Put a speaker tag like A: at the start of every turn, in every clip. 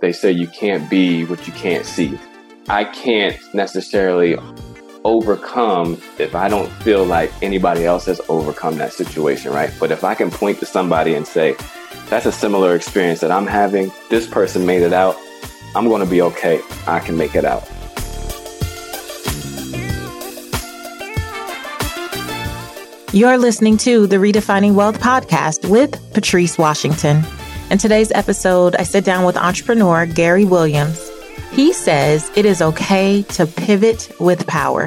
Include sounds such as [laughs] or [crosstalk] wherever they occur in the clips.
A: They say you can't be what you can't see. I can't necessarily overcome if I don't feel like anybody else has overcome that situation, right? But if I can point to somebody and say, that's a similar experience that I'm having, this person made it out, I'm going to be okay. I can make it out.
B: You're listening to the Redefining Wealth podcast with Patrice Washington. In today's episode, I sit down with entrepreneur Gary Williams. He says it is okay to pivot with power.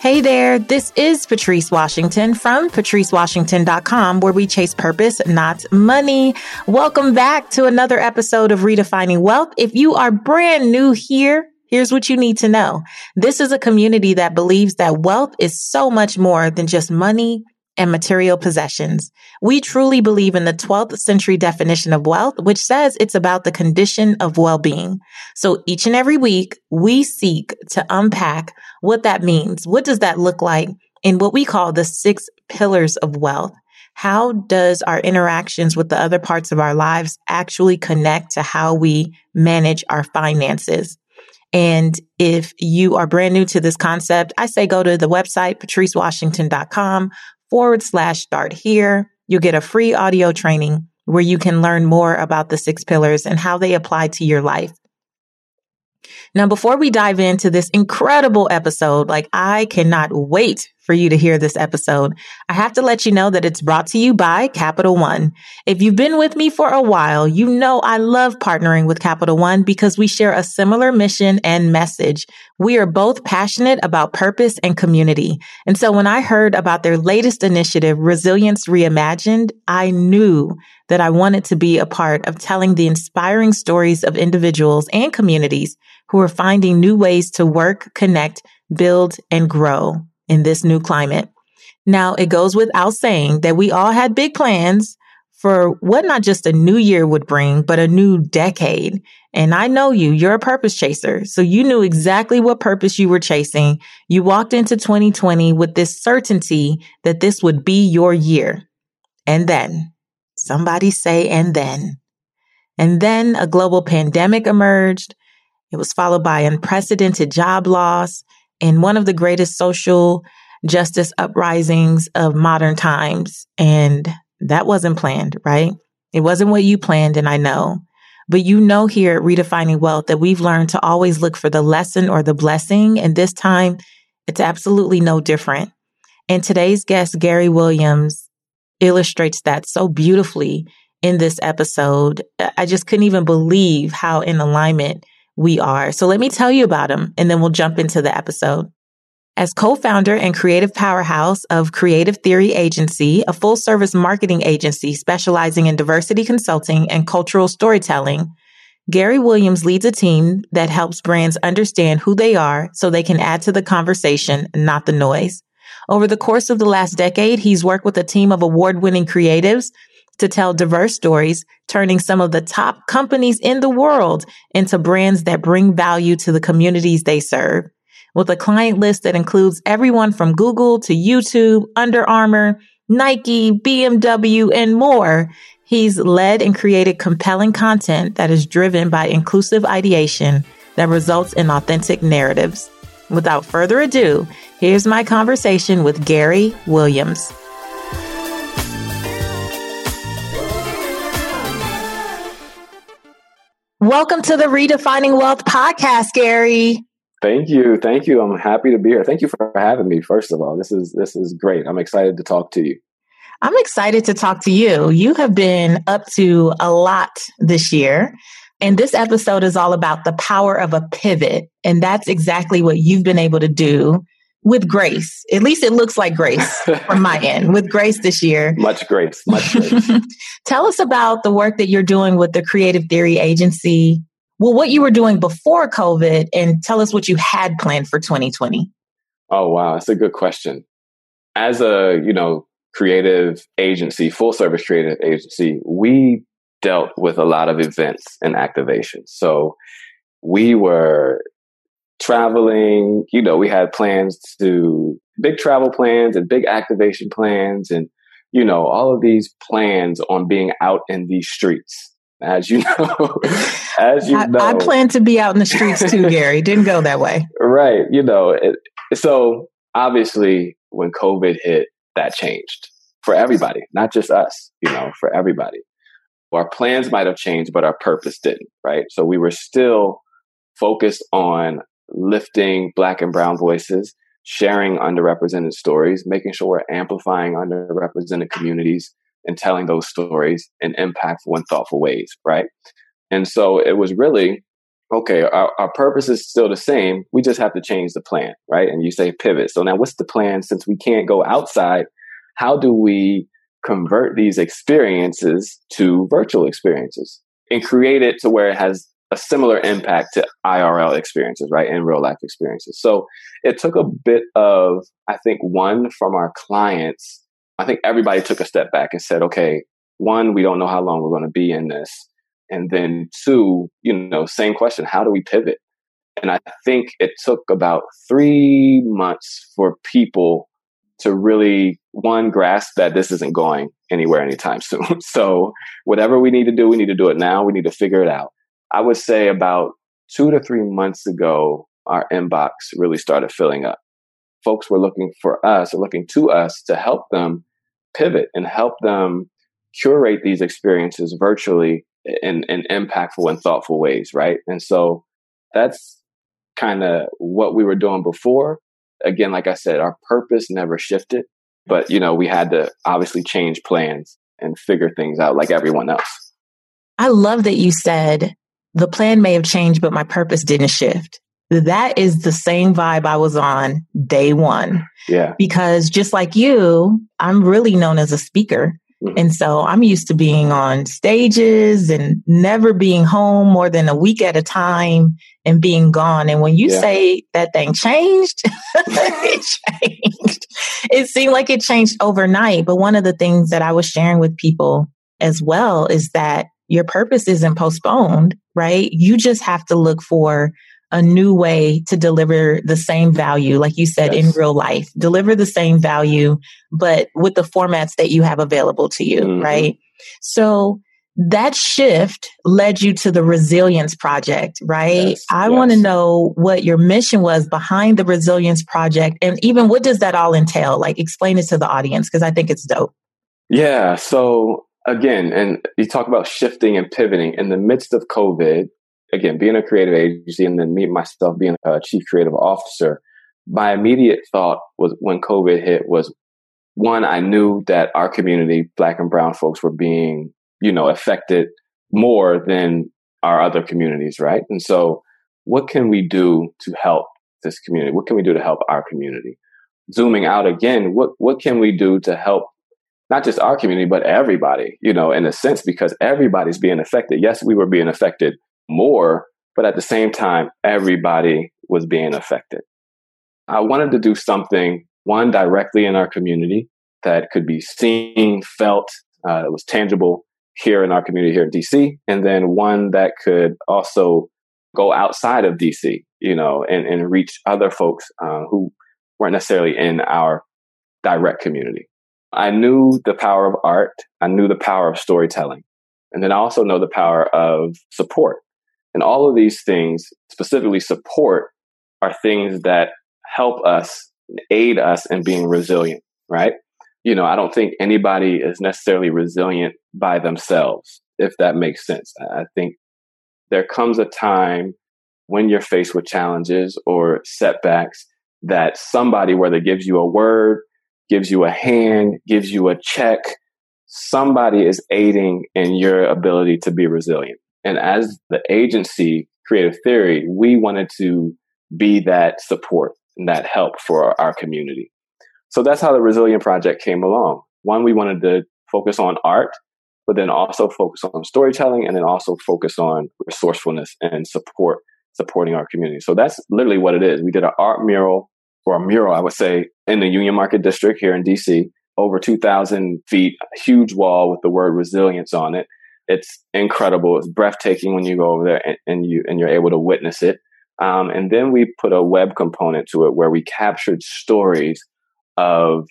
B: Hey there, this is Patrice Washington from patricewashington.com, where we chase purpose, not money. Welcome back to another episode of Redefining Wealth. If you are brand new here, Here's what you need to know. This is a community that believes that wealth is so much more than just money and material possessions. We truly believe in the 12th century definition of wealth, which says it's about the condition of well-being. So each and every week, we seek to unpack what that means. What does that look like in what we call the six pillars of wealth? How does our interactions with the other parts of our lives actually connect to how we manage our finances? And if you are brand new to this concept, I say go to the website, patricewashington.com forward slash start here. You'll get a free audio training where you can learn more about the six pillars and how they apply to your life. Now, before we dive into this incredible episode, like I cannot wait for you to hear this episode. I have to let you know that it's brought to you by Capital One. If you've been with me for a while, you know I love partnering with Capital One because we share a similar mission and message. We are both passionate about purpose and community. And so when I heard about their latest initiative, Resilience Reimagined, I knew that I wanted to be a part of telling the inspiring stories of individuals and communities who are finding new ways to work, connect, build, and grow in this new climate. Now, it goes without saying that we all had big plans for what not just a new year would bring, but a new decade. And I know you, you're a purpose chaser. So you knew exactly what purpose you were chasing. You walked into 2020 with this certainty that this would be your year. And then somebody say, and then, and then a global pandemic emerged. It was followed by unprecedented job loss in one of the greatest social justice uprisings of modern times. And that wasn't planned, right? It wasn't what you planned. And I know, but you know, here at Redefining Wealth that we've learned to always look for the lesson or the blessing. And this time it's absolutely no different. And today's guest, Gary Williams, illustrates that so beautifully in this episode. I just couldn't even believe how in alignment we are. So let me tell you about him and then we'll jump into the episode. As co-founder and creative powerhouse of Creative Theory Agency, a full service marketing agency specializing in diversity consulting and cultural storytelling, Gary Williams leads a team that helps brands understand who they are so they can add to the conversation, not the noise. Over the course of the last decade, he's worked with a team of award winning creatives to tell diverse stories, turning some of the top companies in the world into brands that bring value to the communities they serve. With a client list that includes everyone from Google to YouTube, Under Armour, Nike, BMW, and more, he's led and created compelling content that is driven by inclusive ideation that results in authentic narratives. Without further ado, here's my conversation with Gary Williams. Welcome to the Redefining Wealth podcast, Gary.
A: Thank you. Thank you. I'm happy to be here. Thank you for having me. First of all, this is this is great. I'm excited to talk to you.
B: I'm excited to talk to you. You have been up to a lot this year. And this episode is all about the power of a pivot. And that's exactly what you've been able to do with grace. At least it looks like grace from my end [laughs] with grace this year.
A: Much grace. Much grace. [laughs]
B: Tell us about the work that you're doing with the Creative Theory Agency. Well, what you were doing before COVID, and tell us what you had planned for 2020.
A: Oh, wow. That's a good question. As a, you know, creative agency, full service creative agency, we dealt with a lot of events and activations. So we were traveling. You know, we had plans to big travel plans and big activation plans and, you know, all of these plans on being out in these streets. As you [laughs] know, as you
B: I,
A: know,
B: I plan to be out in the streets too, [laughs] Gary. Didn't go that way.
A: Right. You know, it, so obviously when COVID hit, that changed for everybody, not just us, you know, for everybody. Our plans might have changed, but our purpose didn't, right? So we were still focused on lifting black and brown voices, sharing underrepresented stories, making sure we're amplifying underrepresented communities and telling those stories in impactful and thoughtful ways, right? And so it was really okay, our, our purpose is still the same. We just have to change the plan, right? And you say pivot. So now what's the plan since we can't go outside? How do we convert these experiences to virtual experiences and create it to where it has a similar impact to IRL experiences, right? In real life experiences. So it took a bit of, I think, one from our clients. I think everybody took a step back and said, okay, one, we don't know how long we're going to be in this. And then two, you know, same question, how do we pivot? And I think it took about three months for people to really one grasp that this isn't going anywhere anytime soon. [laughs] so whatever we need to do, we need to do it now. We need to figure it out. I would say about two to three months ago, our inbox really started filling up. Folks were looking for us looking to us to help them pivot and help them curate these experiences virtually in, in impactful and thoughtful ways, right? And so that's kind of what we were doing before. Again, like I said, our purpose never shifted, but you know, we had to obviously change plans and figure things out like everyone else.
B: I love that you said the plan may have changed, but my purpose didn't shift. That is the same vibe I was on day one.
A: Yeah.
B: Because just like you, I'm really known as a speaker. Mm-hmm. And so I'm used to being on stages and never being home more than a week at a time and being gone. And when you yeah. say that thing changed, [laughs] it changed. It seemed like it changed overnight. But one of the things that I was sharing with people as well is that your purpose isn't postponed, right? You just have to look for a new way to deliver the same value, like you said, yes. in real life. Deliver the same value, but with the formats that you have available to you, mm-hmm. right? So that shift led you to the Resilience Project, right? Yes. I yes. want to know what your mission was behind the Resilience Project and even what does that all entail? Like, explain it to the audience because I think it's dope.
A: Yeah. So again, and you talk about shifting and pivoting in the midst of COVID, again, being a creative agency and then me myself being a chief creative officer, my immediate thought was when COVID hit was one, I knew that our community, black and brown folks were being, you know, affected more than our other communities, right? And so what can we do to help this community? What can we do to help our community? Zooming out again, what, what can we do to help not just our community, but everybody, you know, in a sense, because everybody's being affected. Yes, we were being affected more, but at the same time, everybody was being affected. I wanted to do something, one, directly in our community that could be seen, felt, uh, was tangible here in our community here in DC, and then one that could also go outside of DC, you know, and, and reach other folks uh, who weren't necessarily in our direct community. I knew the power of art. I knew the power of storytelling. And then I also know the power of support. And all of these things, specifically support, are things that help us, aid us in being resilient, right? You know, I don't think anybody is necessarily resilient by themselves, if that makes sense. I think there comes a time when you're faced with challenges or setbacks that somebody, whether gives you a word, gives you a hand, gives you a check. Somebody is aiding in your ability to be resilient. And as the agency, Creative Theory, we wanted to be that support and that help for our community. So that's how the Resilient Project came along. One, we wanted to focus on art, but then also focus on storytelling and then also focus on resourcefulness and support, supporting our community. So that's literally what it is. We did an art mural or a mural, I would say, in the Union Market District here in DC, over 2,000 feet, huge wall with the word resilience on it. It's incredible. It's breathtaking when you go over there and, and you and you're able to witness it. Um, and then we put a web component to it where we captured stories of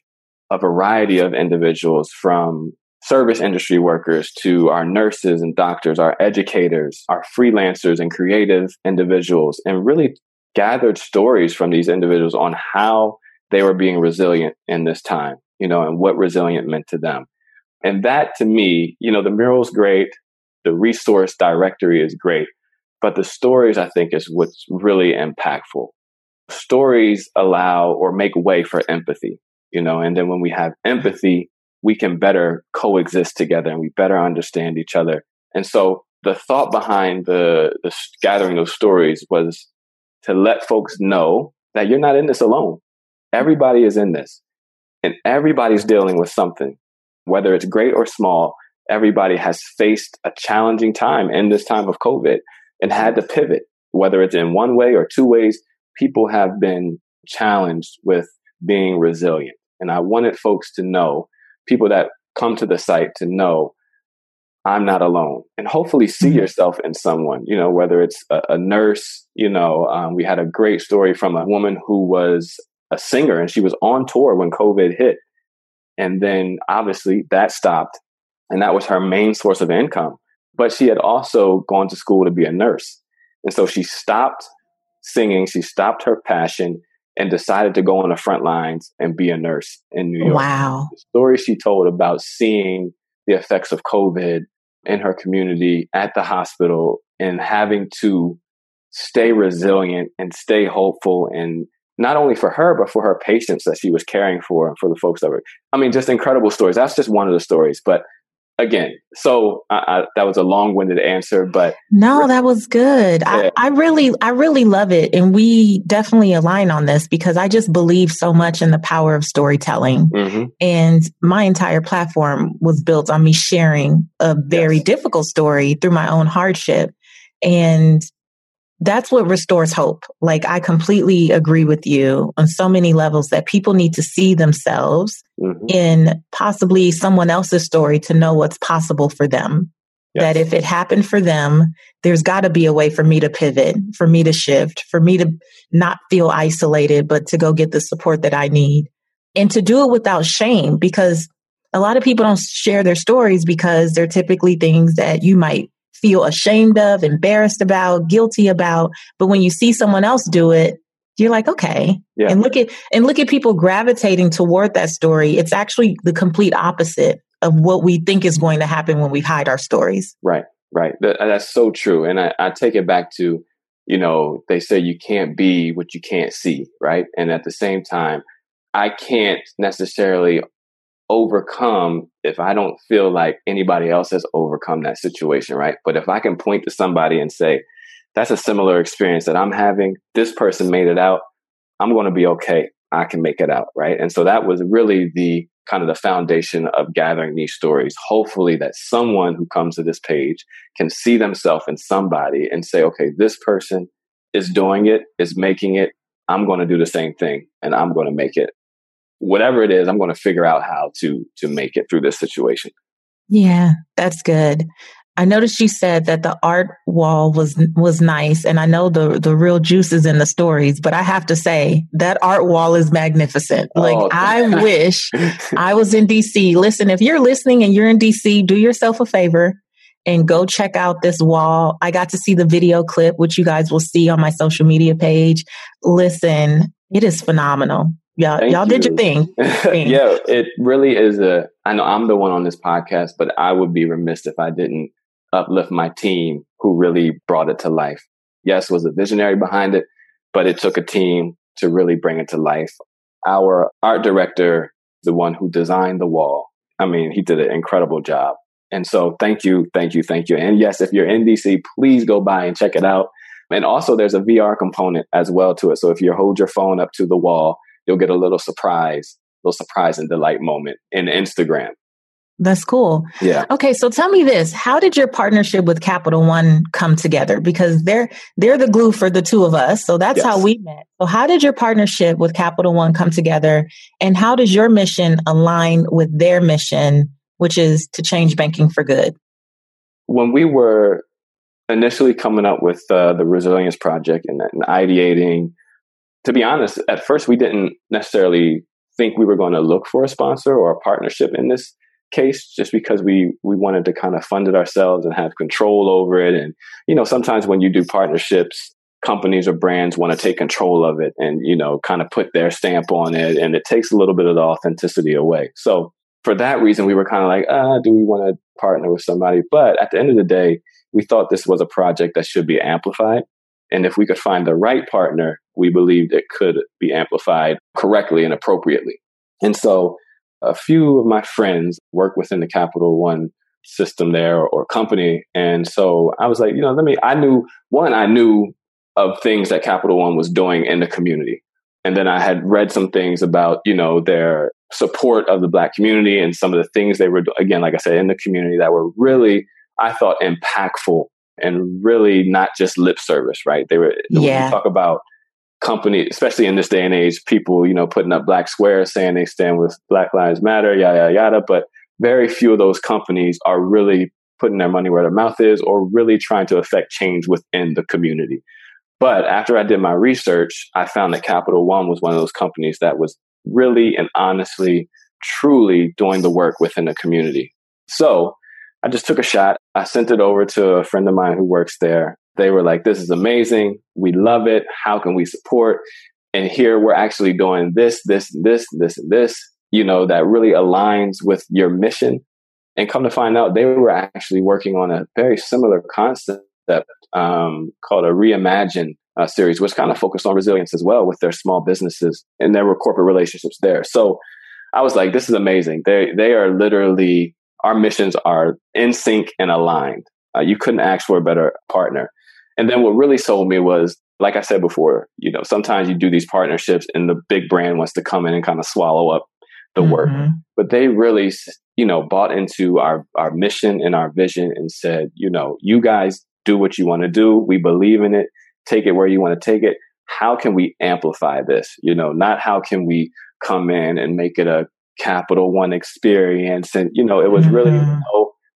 A: a variety of individuals from service industry workers to our nurses and doctors, our educators, our freelancers and creative individuals, and really gathered stories from these individuals on how they were being resilient in this time, you know, and what resilient meant to them. And that to me, you know, the mural's great, the resource directory is great, but the stories I think is what's really impactful. Stories allow or make way for empathy, you know, and then when we have empathy, we can better coexist together and we better understand each other. And so the thought behind the, the gathering of stories was to let folks know that you're not in this alone. Everybody is in this and everybody's dealing with something, whether it's great or small. Everybody has faced a challenging time in this time of COVID and had to pivot, whether it's in one way or two ways. People have been challenged with being resilient. And I wanted folks to know people that come to the site to know I'm not alone and hopefully see mm-hmm. yourself in someone, you know, whether it's a, a nurse, you know, um, we had a great story from a woman who was a singer and she was on tour when COVID hit. And then obviously that stopped and that was her main source of income. But she had also gone to school to be a nurse. And so she stopped singing. She stopped her passion and decided to go on the front lines and be a nurse in New York.
B: Wow.
A: The story she told about seeing the effects of COVID in her community at the hospital and having to stay resilient and stay hopeful and not only for her but for her patients that she was caring for and for the folks that were i mean just incredible stories. That's just one of the stories but again, so I, I, that was a long-winded answer, but
B: no, that was good. Yeah. I, I, really, I really love it, and we definitely align on this because I just believe so much in the power of storytelling, mm-hmm. and my entire platform was built on me sharing a very yes. difficult story through my own hardship, and that's what restores hope. Like I completely agree with you on so many levels that people need to see themselves mm-hmm. in possibly someone else's story to know what's possible for them. Yes. That if it happened for them, there's got to be a way for me to pivot, for me to shift, for me to not feel isolated, but to go get the support that I need and to do it without shame because a lot of people don't share their stories because they're typically things that you might feel ashamed of, embarrassed about, guilty about. But when you see someone else do it, you're like, okay. Yeah. And look at and look at people gravitating toward that story. It's actually the complete opposite of what we think is going to happen when we hide our stories.
A: Right, right. That, uh, that's so true. And I, I take it back to, you know, they say you can't be what you can't see, right? And at the same time, I can't necessarily overcome if I don't feel like anybody else has overcome that situation, right? But if I can point to somebody and say, that's a similar experience that I'm having, this person made it out, I'm going to be okay. I can make it out, right? And so that was really the kind of the foundation of gathering these stories. Hopefully, that someone who comes to this page can see themselves in somebody and say, okay, this person is doing it, is making it. I'm going to do the same thing and I'm going to make it whatever it is, I'm going to figure out how to to make it through this situation.
B: Yeah, that's good. I noticed you said that the art wall was was nice, and I know the the real juice is in the stories. But I have to say that art wall is magnificent. Oh, like oh, I wish [laughs] I was in DC. Listen, if you're listening and you're in DC, do yourself a favor and go check out this wall. I got to see the video clip, which you guys will see on my social media page. Listen, it is phenomenal. Y'all, Thank y'all you. did your thing. [laughs]
A: yeah, it really is a. I know I'm the one on this podcast, but I would be remiss if I didn't uplift my team who really brought it to life. Yes, was a visionary behind it, but it took a team to really bring it to life. Our art director, the one who designed the wall, I mean, he did an incredible job. And so thank you, thank you, thank you. And yes, if you're in DC, please go by and check it out. And also there's a VR component as well to it. So if you hold your phone up to the wall, you'll get a little surprise, little surprise and delight moment in Instagram.
B: That's cool.
A: Yeah.
B: Okay, so tell me this: How did your partnership with Capital One come together? Because they're they're the glue for the two of us. So that's yes. how we met. So how did your partnership with Capital One come together, and how does your mission align with their mission, which is to change banking for good?
A: When we were initially coming up with uh, the Resilience Project and, and ideating to be honest, at first we didn't necessarily think we were going to look for a sponsor or a partnership in this case just because we we wanted to kind of fund it ourselves and have control over it. And you know sometimes when you do partnerships companies or brands want to take control of it and you know kind of put their stamp on it and it takes a little bit of the authenticity away. So for that reason we were kind of like ah do we want to partner with somebody? But at the end of the day we thought this was a project that should be amplified. And if we could find the right partner we believed it could be amplified correctly and appropriately and so a few of my friends work within the Capital One system there or, or, company. And so I was like, you know, let me, I knew, one, I knew of things that Capital One was doing in the community. And then I had read some things about, you know, their support of the black community and some of the things they were, again, like I said, in the community that were really, I thought, impactful and really not just lip service, right? They were, yeah. talk about company, especially in this day and age, people, you know, putting up black squares saying they stand with Black Lives Matter, yada, yada, yada. But very few of those companies are really putting their money where their mouth is or really trying to affect change within the community. But after I did my research, I found that Capital One was one of those companies that was really and honestly, truly doing the work within the community. So I just took a shot. I sent it over to a friend of mine who works there they were like, this is amazing. We love it. How can we support? And here we're actually doing this, this, this, this, and this, you know, that really aligns with your mission. And come to find out, they were actually working on a very similar concept um, called a reimagine uh, series, which kind of focused on resilience as well with their small businesses and there were corporate relationships there. So I was like, this is amazing. They they are literally our missions are in sync and aligned. Uh, you couldn't ask for a better partner. And then what really sold me was, like I said before, you know, sometimes you do these partnerships and the big brand wants to come in and kind of swallow up the mm-hmm. work. But they really, you know, bought into our, our mission and our vision and said, you know, you guys do what you want to do. We believe in it. Take it where you want to take it. How can we amplify this? You know, not how can we come in and make it a capital one experience. And, you know, it was mm-hmm. really,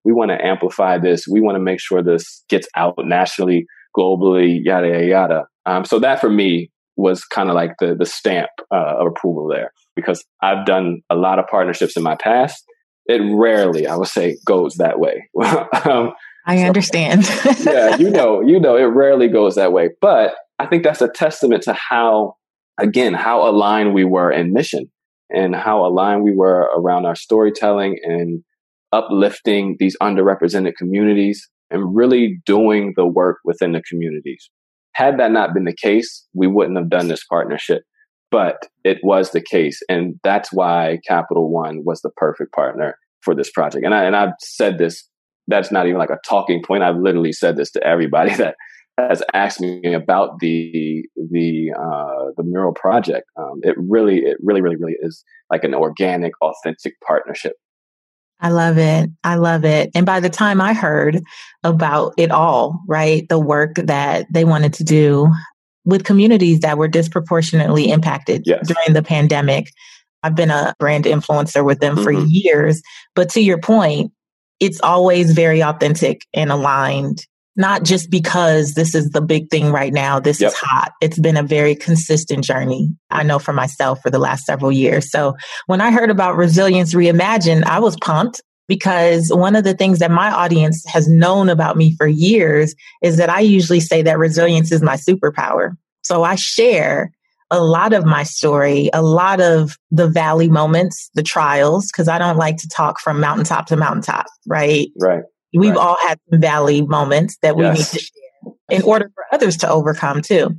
A: we want to amplify this. We want to make sure this gets out nationally globally, yada yada yada. Um, so that for me was kind of like the the stamp uh, of approval there because I've done a lot of partnerships in my past. It rarely, I would say, goes that way. [laughs]
B: um, I understand. [laughs]
A: yeah, you know, you know, it rarely goes that way. But I think that's a testament to how, again, how aligned we were in mission and how aligned we were around our storytelling and uplifting these underrepresented communities and really doing the work within the communities. Had that not been the case, we wouldn't have done this partnership, but it was the case. And that's why Capital One was the perfect partner for this project. And I, and I've said this, that's not even like a talking point. I've literally said this to everybody [laughs] that has asked me about the the uh, the mural project. Um, it really, it really, really, really is like an organic, authentic partnership.
B: I love it. I love it. And by the time I heard about it all, right, the work that they wanted to do with communities that were disproportionately impacted yes. during the pandemic, I've been a brand influencer with them mm-hmm. for years. But to your point, it's always very authentic and aligned not just because this is the big thing right now, this yep. is hot. It's been a very consistent journey. I know for myself for the last several years. So when I heard about Resilience Reimagined, I was pumped because one of the things that my audience has known about me for years is that I usually say that resilience is my superpower. So I share a lot of my story, a lot of the valley moments, the trials, because I don't like to talk from mountaintop to mountaintop, right?
A: Right.
B: We've
A: right.
B: all had some valley moments that we yes. need to share in order for others to overcome too.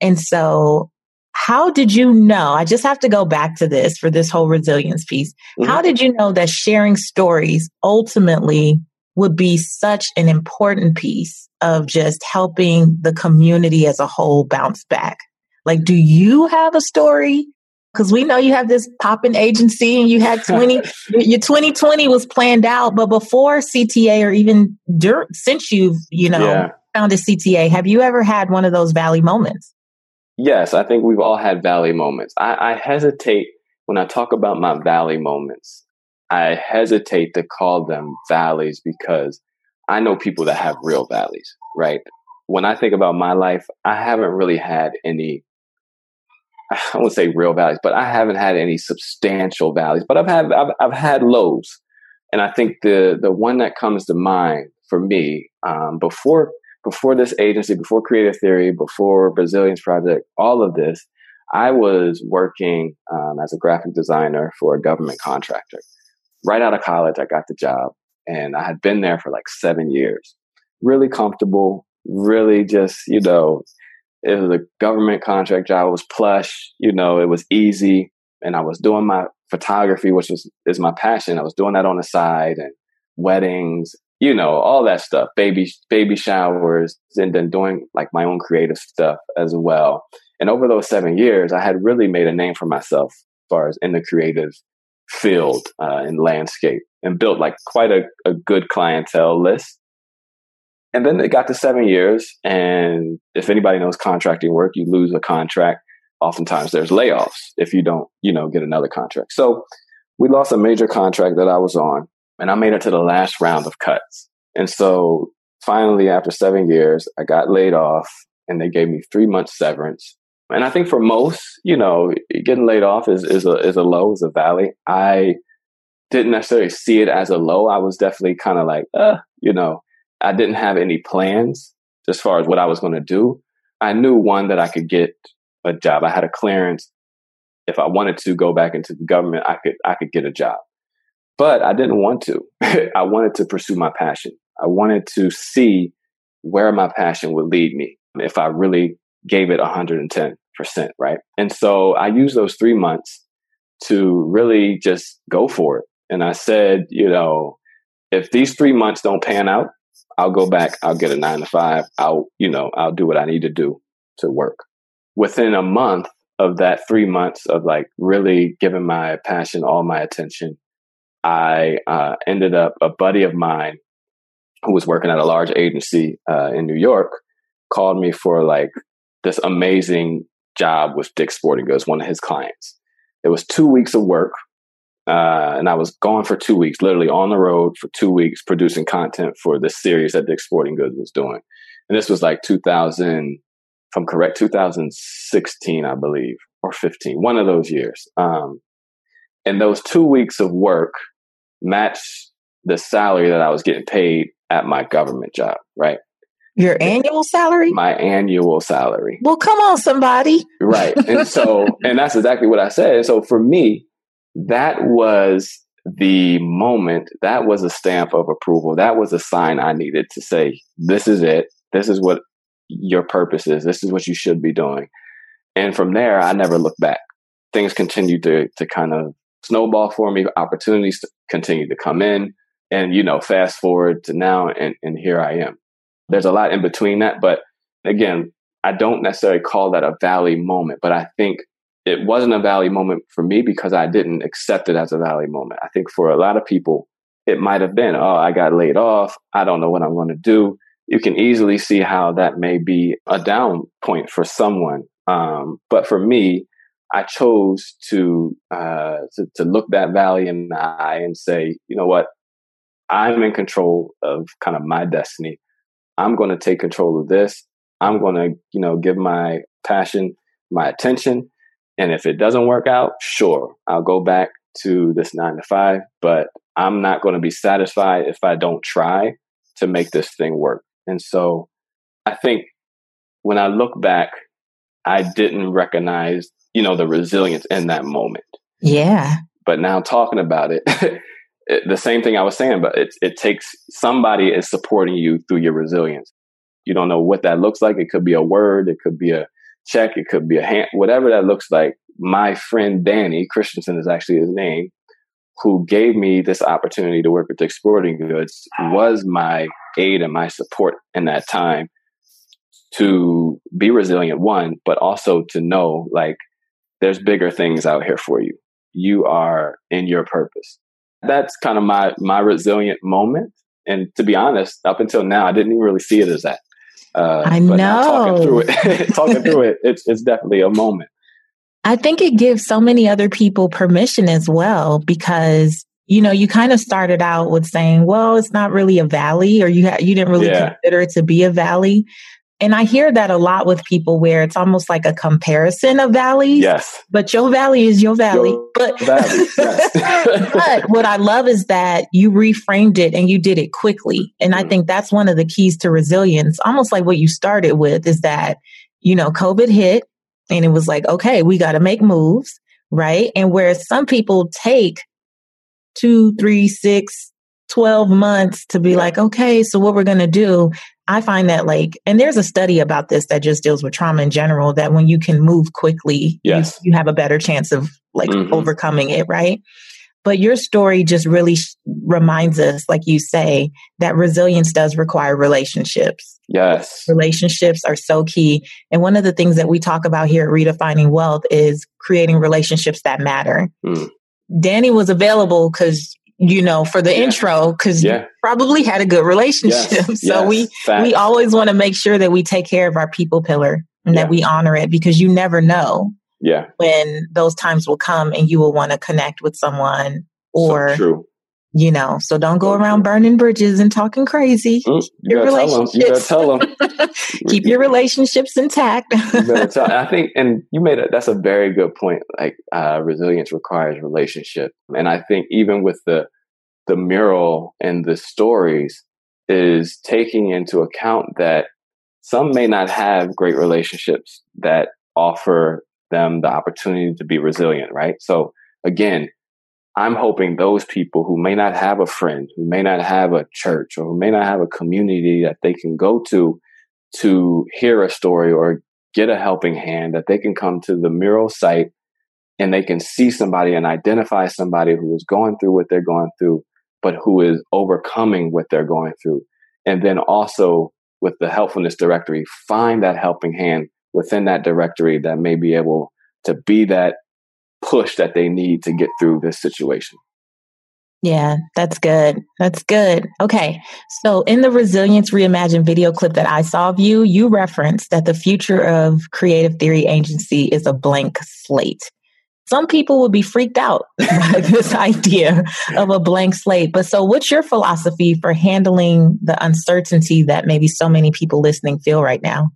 B: And so, how did you know? I just have to go back to this for this whole resilience piece. Mm-hmm. How did you know that sharing stories ultimately would be such an important piece of just helping the community as a whole bounce back? Like, do you have a story because we know you have this popping agency and you had 20 [laughs] your 2020 was planned out but before cta or even dur- since you've you know yeah. founded cta have you ever had one of those valley moments?
A: Yes i think we've all had valley moments. I, I hesitate when i talk about my valley moments i hesitate to call them valleys because i know people that have real valleys right? When i think about my life i haven't really had any I won't say real valleys, but I haven't had any substantial valleys. But I've had I've, I've had lows, and I think the the one that comes to mind for me um, before before this agency, before Creative Theory, before Resilience Project, all of this, I was working um, as a graphic designer for a government contractor. Right out of college, I got the job, and I had been there for like seven years. Really comfortable, really just you know it was a government contract job. It was plush, you know, it was easy. And I was doing my photography, which was is my passion. I was doing that on the side and weddings, you know, all that stuff, baby baby showers, and then doing like my own creative stuff as well. And over those seven years, I had really made a name for myself as far as in the creative field uh, and landscape and built like quite a, a good clientele list and then it got to seven years. And if anybody knows contracting work, you lose a contract. Oftentimes there's layoffs if you don't, you know, get another contract. So we lost a major contract that I was on and I made it to the last round of cuts. And so finally, after seven years, I got laid off and they gave me three months severance. And I think for most, you know, getting laid off is, is a, is a low, is a valley. I didn't necessarily see it as a low. I was definitely kind of like, uh, you know, I didn't have any plans as far as what I was going to do. I knew one that I could get a job. I had a clearance. If I wanted to go back into the government, I could I could get a job. But I didn't want to. [laughs] I wanted to pursue my passion. I wanted to see where my passion would lead me if I really gave it 110%, right? And so I used those 3 months to really just go for it. And I said, you know, if these 3 months don't pan out, I'll go back, I'll get a nine to five, I'll, you know, I'll do what I need to do to work. Within a month of that three months of like really giving my passion all my attention, I uh, ended up a buddy of mine who was working at a large agency uh, in New York called me for like this amazing job with Dick's Sporting Goods, one of his clients. It was two weeks of work uh, and I was gone for two weeks, literally on the road for two weeks, producing content for this series that Dick's Sporting Goods was doing. And this was like 2000, if I'm correct, 2016, I believe, or 15, one of those years. Um, and those two weeks of work matched the salary that I was getting paid at my government job, right?
B: Your annual salary?
A: My annual salary.
B: Well, come on, somebody.
A: Right. And so, [laughs] and that's exactly what I said. so for me, that was the moment, that was a stamp of approval. That was a sign I needed to say, this is it. This is what your purpose is. This is what you should be doing. And from there, I never looked back. Things continued to, to kind of snowball for me, opportunities to continue to come in. And, you know, fast forward to now, and, and here I am. There's a lot in between that. But again, I don't necessarily call that a valley moment, but I think it wasn't a valley moment for me because I didn't accept it as a valley moment. I think for a lot of people, it might have been, oh, I got laid off. I don't know what I'm going to do. You can easily see how that may be a down point for someone. Um, but for me, I chose to, uh, to, to look that valley in the eye and say, you know what? I'm in control of kind of my destiny. I'm going to take control of this. I'm going to, you know, give my passion my attention and if it doesn't work out, sure, I'll go back to this nine to five, but I'm not going to be satisfied if I don't try to make this thing work. And so I think when I look back, I didn't recognize, you know, the resilience in that moment.
B: Yeah.
A: But now talking about it, [laughs] it the same thing I was saying, but it, it takes somebody is supporting you through your resilience. You don't know what that looks like. It could be a word. It could be a check. It could be a hand, whatever that looks like. My friend Danny Christensen is actually his name, who gave me this opportunity to work with Dick's Sporting Goods, was my aid and my support in that time to be resilient, one, but also to know like there's bigger things out here for you. You are in your purpose. That's kind of my my resilient moment. And to be honest, up until now, I didn't even really see it as that.
B: Uh, I know.
A: talking through it, [laughs] talking through it, it's it's definitely a moment.
B: I think it gives so many other people permission as well because you know you kind of started out with saying, "Well, it's not really a valley," or you ha- you didn't really yeah. consider it to be a valley. And I hear that a lot with people where it's almost like a comparison of valleys.
A: Yes.
B: But your valley is your valley. Your but, valley, yes. [laughs] but what I love is that you reframed it and you did it quickly. And mm-hmm. I mm. think that's one of the keys to resilience, almost like what you started with is that, you know, COVID hit and it was like, okay, we got to make moves. Right. And where some people take two, three, six, 12 months to be like, okay, so what we're going to do. I find that like, and there's a study about this that just deals with trauma in general, that when you can move quickly,
A: yes.
B: you, you have a better chance of like mm-hmm. overcoming it, right? But your story just really sh- reminds us, like you say, that resilience does require relationships.
A: Yes.
B: Relationships are so key. And one of the things that we talk about here at Redefining Wealth is creating relationships that matter. Mm. Danny was available because you know, for the yeah. intro, because yeah. you probably had a good relationship. Yes. [laughs] so yes. we we always want to make sure that we take care of our people pillar and yeah. that we honor it because you never know
A: yeah.
B: when those times will come and you will want to connect with someone or
A: so
B: you know, so don't go around burning bridges and talking crazy.
A: Mm, you your relationships. You tell them. [laughs]
B: Keep your relationships intact.
A: tell, I think, and you made it. That's a very good point. Like uh, resilience requires relationship, and I think even with the the mural and the stories is taking into account that some may not have great relationships that offer them the opportunity to be resilient. Right. So again, I'm hoping those people who may not have a friend, who may not have a church, or who may not have a community that they can go to to hear a story or get a helping hand, that they can come to the mural site and they can see somebody and identify somebody who is going through what they're going through, but who is overcoming what they're going through. And then also with the helpfulness directory, find that helping hand within that directory that may be able to be that push that they need to get through this situation.
B: Yeah, that's good. That's good. Okay. So, in the Resilience Reimagined video clip that I saw of you, you referenced that the future of Creative Theory Agency is a blank slate. Some people would be freaked out [laughs] by this [laughs] idea of a blank slate. But so, what's your philosophy for handling the uncertainty that maybe so many people listening feel right now?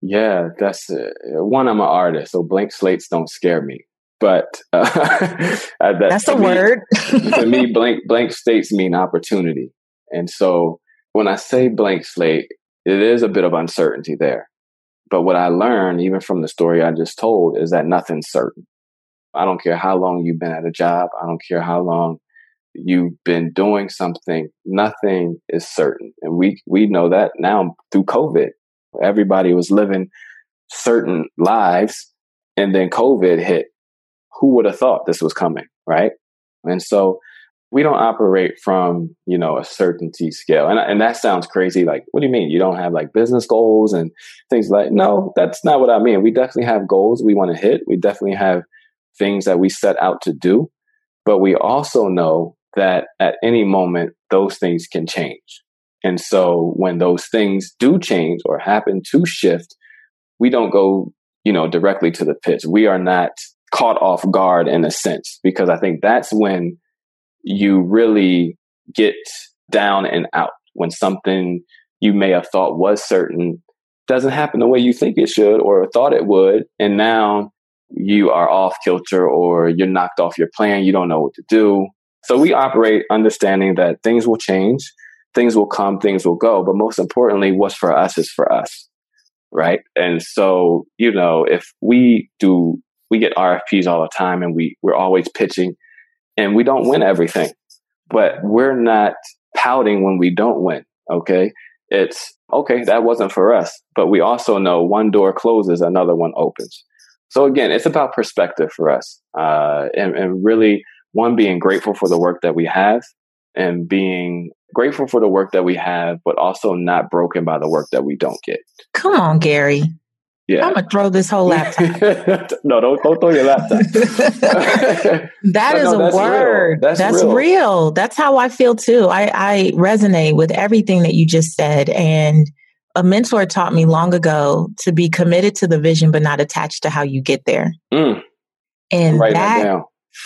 A: Yeah, that's uh, one. I'm an artist, so blank slates don't scare me but uh, [laughs]
B: that, that's a me, word.
A: to me, [laughs] blank blank states mean opportunity, and so when I say blank slate, it is a bit of uncertainty there. But what I learned, even from the story I just told, is that nothing's certain. I don't care how long you've been at a job. I don't care how long you've been doing something. Nothing is certain, and we we know that now through COVID. Everybody was living certain lives, and then COVID hit, who would have thought this was coming, right? And so we don't operate from, you know, a certainty scale. And, and that sounds crazy. Like, what do you mean? You don't have like business goals and things like, no, that's not what I mean. We definitely have goals we want to hit. We definitely have things that we set out to do. But we also know that at any moment, those things can change. And so when those things do change or happen to shift, we don't go, you know, directly to the pitch. We are not caught off guard in a sense, because I think that's when you really get down and out when something you may have thought was certain doesn't happen the way you think it should or thought it would. And now you are off kilter or you're knocked off your plan. You don't know what to do. So we operate understanding that things will change, things will come, things will go. But most importantly, what's for us is for us. Right. And so, you know, if we do we get RFPs all the time and we, we're always pitching and we don't win everything, but we're not pouting when we don't win. Okay. It's okay. That wasn't for us, but we also know one door closes, another one opens. So again, it's about perspective for us. Uh, and, and really one being grateful for the work that we have and being grateful for the work that we have, but also not broken by the work that we don't get.
B: Come on, Gary. Yeah. I'm gonna throw this whole laptop. [laughs]
A: no, don't don't throw your laptop. [laughs]
B: that is no, a word. Real. That's, that's real. real. That's how I feel too. I, I resonate with everything that you just said. And a mentor taught me long ago to be committed to the vision, but not attached to how you get there. Mm. And that, that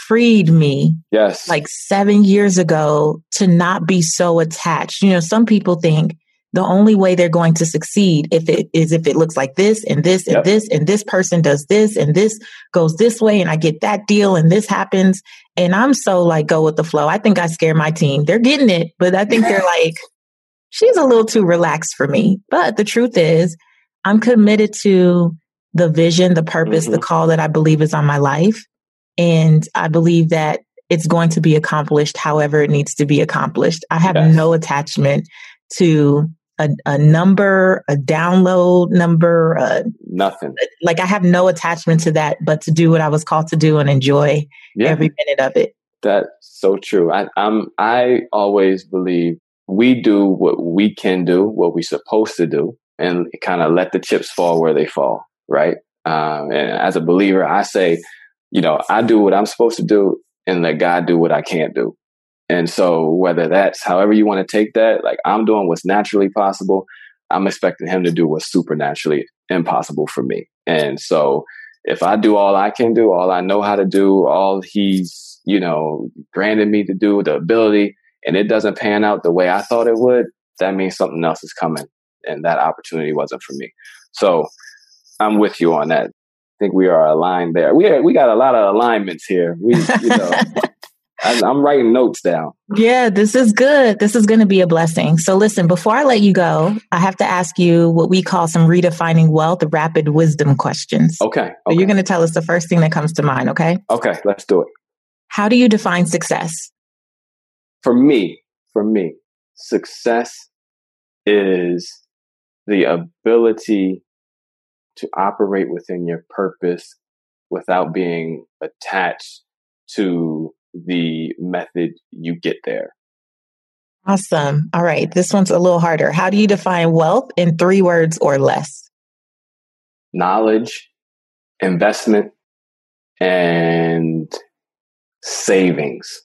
B: freed me.
A: Yes.
B: Like seven years ago to not be so attached. You know, some people think the only way they're going to succeed if it is if it looks like this and this and yep. this and this person does this and this goes this way and I get that deal and this happens. And I'm so like go with the flow. I think I scare my team. They're getting it, but I think they're [laughs] like, she's a little too relaxed for me. But the truth is, I'm committed to the vision, the purpose, mm-hmm. the call that I believe is on my life. And I believe that it's going to be accomplished however it needs to be accomplished. I have yes. no attachment to a, a, number, a download number,
A: nothing.
B: Like I have no attachment to that, but to do what I was called to do and enjoy yeah. every minute of it.
A: That's so true. I, I'm, I always believe we do what we can do, what we're supposed to do, and kind of let the chips fall where they fall, right? Um, and as a believer, I say, you know, I do what I'm supposed to do and let God do what I can't do. And so whether that's however you want to take that, like I'm doing what's naturally possible, I'm expecting him to do what's supernaturally impossible for me. And so if I do all I can do, all I know how to do, all he's, you know, granted me to do, the ability, and it doesn't pan out the way I thought it would, that means something else is coming. And that opportunity wasn't for me. So I'm with you on that. I think we are aligned there. We are, we got a lot of alignments here. We, you know, [laughs] I'm writing notes down.
B: Yeah, this is good. This is going to be a blessing. So, listen, before I let you go, I have to ask you what we call some redefining wealth rapid wisdom questions.
A: Okay. okay.
B: So you're going to tell us the first thing that comes to mind, okay?
A: Okay, let's do it.
B: How do you define success?
A: For me, for me, success is the ability to operate within your purpose without being attached to the method you get there.
B: Awesome. All right. This one's a little harder. How do you define wealth in three words or less?
A: Knowledge, investment, and savings.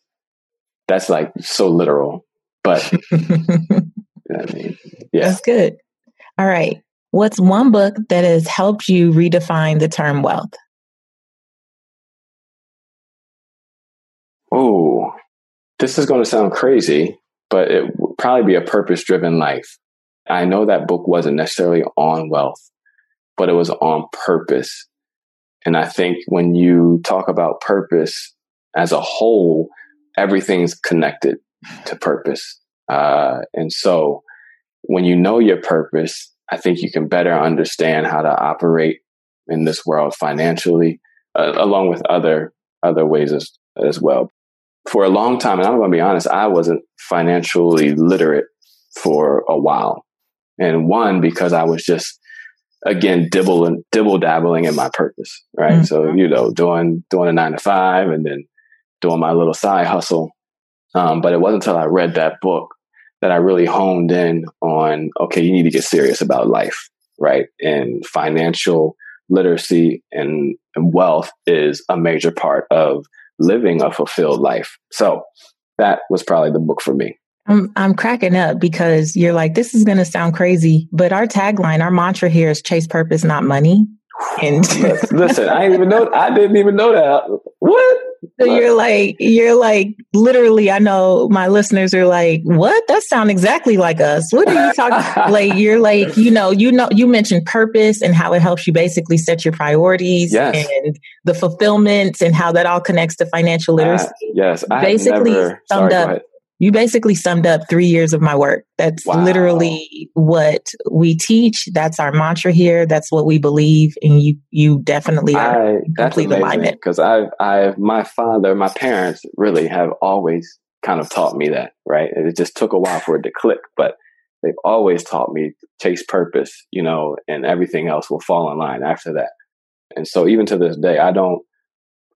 A: That's like so literal, but [laughs] I mean, yeah.
B: That's good. All right. What's one book that has helped you redefine the term wealth?
A: Oh, this is going to sound crazy, but it would probably be a purpose driven life. I know that book wasn't necessarily on wealth, but it was on purpose. And I think when you talk about purpose as a whole, everything's connected to purpose. Uh, and so when you know your purpose, I think you can better understand how to operate in this world financially, uh, along with other other ways as, as well. For a long time, and I'm going to be honest, I wasn't financially literate for a while. And one, because I was just, again, dibble and dibble dabbling in my purpose, right? Mm-hmm. So, you know, doing, doing a nine to five and then doing my little side hustle. Um, but it wasn't until I read that book that I really honed in on, okay, you need to get serious about life, right? And financial literacy and, and wealth is a major part of living a fulfilled life. So that was probably the book for me.
B: I'm, I'm cracking up because you're like, this is going to sound crazy, but our tagline, our mantra here is chase purpose, not money.
A: And [laughs] listen, I didn't even know, I didn't even know that. What?
B: So you're like, you're like, literally, I know my listeners are like, what? That sound exactly like us. What are you talking? [laughs] like, you're like, you know, you know, you mentioned purpose and how it helps you basically set your priorities
A: yes.
B: and the fulfillment and how that all connects to financial literacy. Uh,
A: yes.
B: I basically never, summed sorry, up you basically summed up three years of my work. That's wow. literally what we teach. That's our mantra here. That's what we believe, and you you definitely are I, complete alignment.
A: Because I I my father, my parents really have always kind of taught me that. Right, and it just took a while for it to click, but they've always taught me chase purpose. You know, and everything else will fall in line after that. And so even to this day, I don't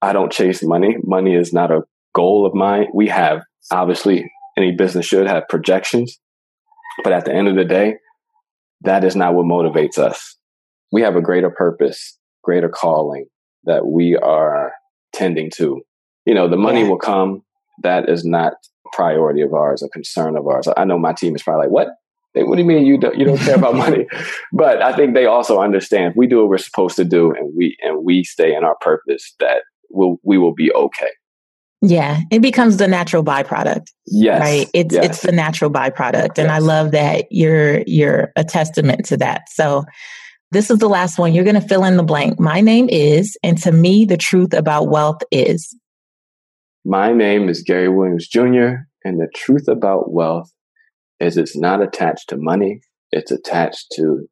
A: I don't chase money. Money is not a goal of mine. We have obviously any business should have projections. But at the end of the day, that is not what motivates us. We have a greater purpose, greater calling that we are tending to. You know, the money yeah. will come. That is not a priority of ours, a concern of ours. I know my team is probably like, what? What do you mean you don't you don't care about money? [laughs] But I think they also understand if we do what we're supposed to do and we and we stay in our purpose that we'll, we will be okay.
B: Yeah, it becomes the natural byproduct.
A: Yes.
B: Right. It's
A: yes.
B: it's the natural byproduct. And
A: Yes.
B: I love that you're you're a testament to that. So this is the last one. You're gonna fill in the blank. My name is, and to me, the truth about wealth is.
A: My name is Gary Williams Jr., and the truth about wealth is it's not attached to money, it's attached to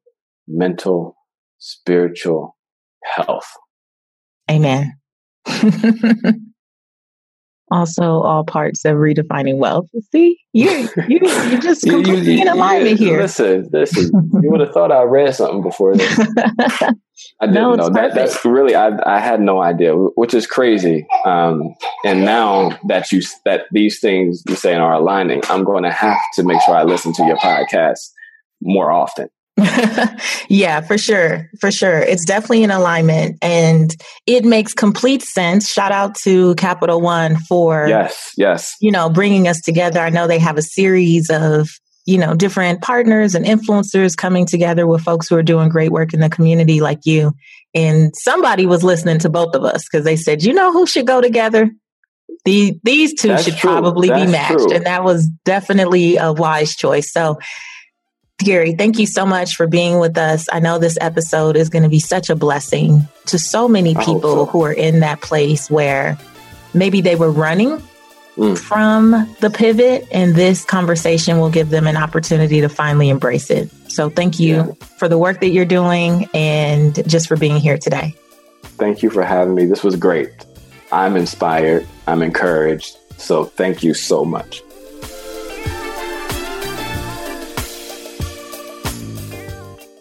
A: mental, spiritual health.
B: Amen. [laughs] also, all parts of redefining wealth. See, you you you [laughs] just completely in alignment here.
A: Listen, listen. you would have thought I read something before this. [laughs] I didn't
B: No,
A: know that. That's really I. I had no idea, which is crazy. Um, and now that you that these things you're saying are aligning, I'm going to have to make sure I listen to your podcast more often. [laughs]
B: yeah, for sure. For sure. It's definitely in alignment and it makes complete sense. Shout out to Capital One for,
A: Yes, yes.
B: you know, bringing us together. I know they have a series of, you know, different partners and influencers coming together with folks who are doing great work in the community like you. And somebody was listening to both of us because they said, you know who should go together? The, these two
A: That's
B: should
A: true.
B: probably be matched.
A: true.
B: And that was definitely a wise choice. So Gary, thank you so much for being with us. I know this episode is going to be such a blessing to so many people
A: so.
B: who are in that place where maybe they were running
A: Mm.
B: from the pivot, and this conversation will give them an opportunity to finally embrace it. So, thank you
A: Yeah.
B: for the work that you're doing and just for being here today.
A: Thank you for having me. This was great. I'm inspired. I'm encouraged. So thank you so much.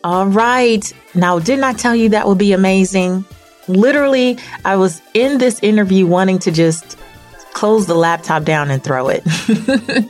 B: All right. Now, didn't I tell you that would be amazing? Literally, I was in this interview wanting to just close the laptop down and throw it. [laughs]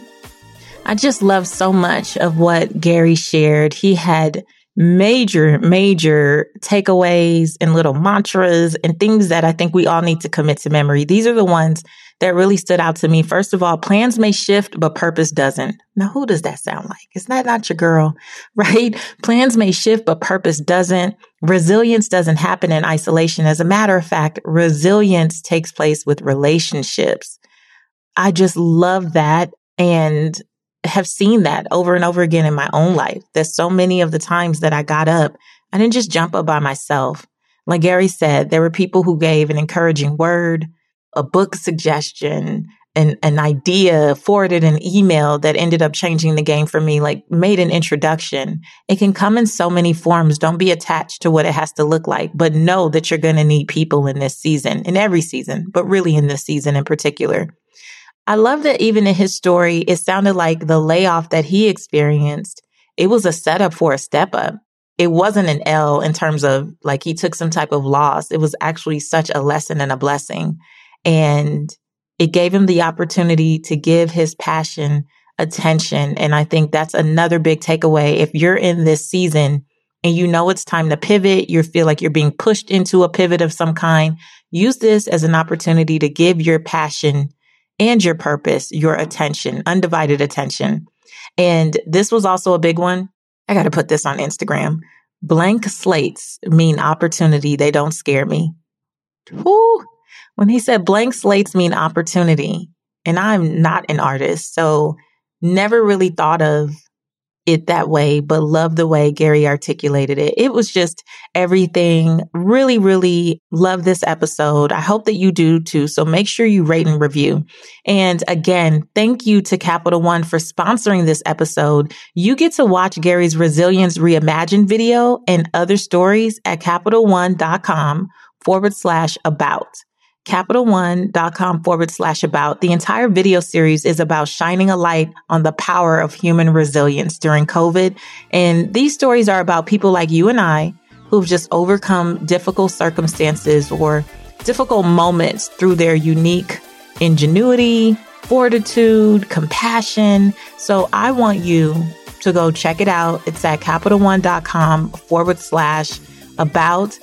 B: I just love so much of what Gary shared. He had major, major takeaways and little mantras and things that I think we all need to commit to memory. These are the ones that really stood out to me. First of all, plans may shift, but purpose doesn't. Now, who does that sound like? Is that not your girl? [laughs] Right? Plans may shift, but purpose doesn't. Resilience doesn't happen in isolation. As a matter of fact, resilience takes place with relationships. I just love that and have seen that over and over again in my own life. There's so many of the times that I got up, I didn't just jump up by myself. Like Gary said, there were people who gave an encouraging word, a book suggestion, an, an idea, forwarded an email that ended up changing the game for me, like made an introduction. It can come in so many forms. Don't be attached to what it has to look like, but know that you're going to need people in this season, in every season, but really in this season in particular. I love that even in his story, it sounded like the layoff that he experienced, it was a setup for a step up. It wasn't an L in terms of like he took some type of loss. It was actually such a lesson and a blessing. And it gave him the opportunity to give his passion attention. And I think that's another big takeaway. If you're in this season and you know it's time to pivot, you feel like you're being pushed into a pivot of some kind, use this as an opportunity to give your passion and your purpose your attention, undivided attention. And this was also a big one. I got to put this on Instagram. Blank slates mean opportunity. They don't scare me. Whew. When he said blank slates mean opportunity, and I'm not an artist, so never really thought of it that way, but love the way Gary articulated it. It was just everything. Really, really love this episode. I hope that you do too. So make sure you rate and review. And again, thank you to Capital One for sponsoring this episode. You get to watch Gary's Resilience Reimagined video and other stories at CapitalOne.com forward slash about capitalone.com forward slash about. The entire video series is about shining a light on the power of human resilience during COVID. And these stories are about people like you and I who've just overcome difficult circumstances or difficult moments through their unique ingenuity, fortitude, compassion. So I want you to go check it out. It's at capitalone.com forward slash about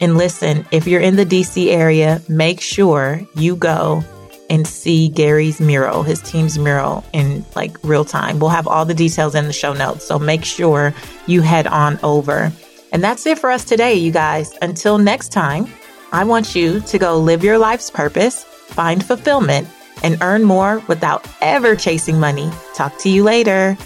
B: and listen, if you're in the DC area, make sure you go and see Gary's mural, his team's mural in like real time. We'll have all the details in the show notes. So make sure you head on over. And that's it for us today, you guys. Until next time, I want you to go live your life's purpose, find fulfillment, and earn more without ever chasing money. Talk to you later.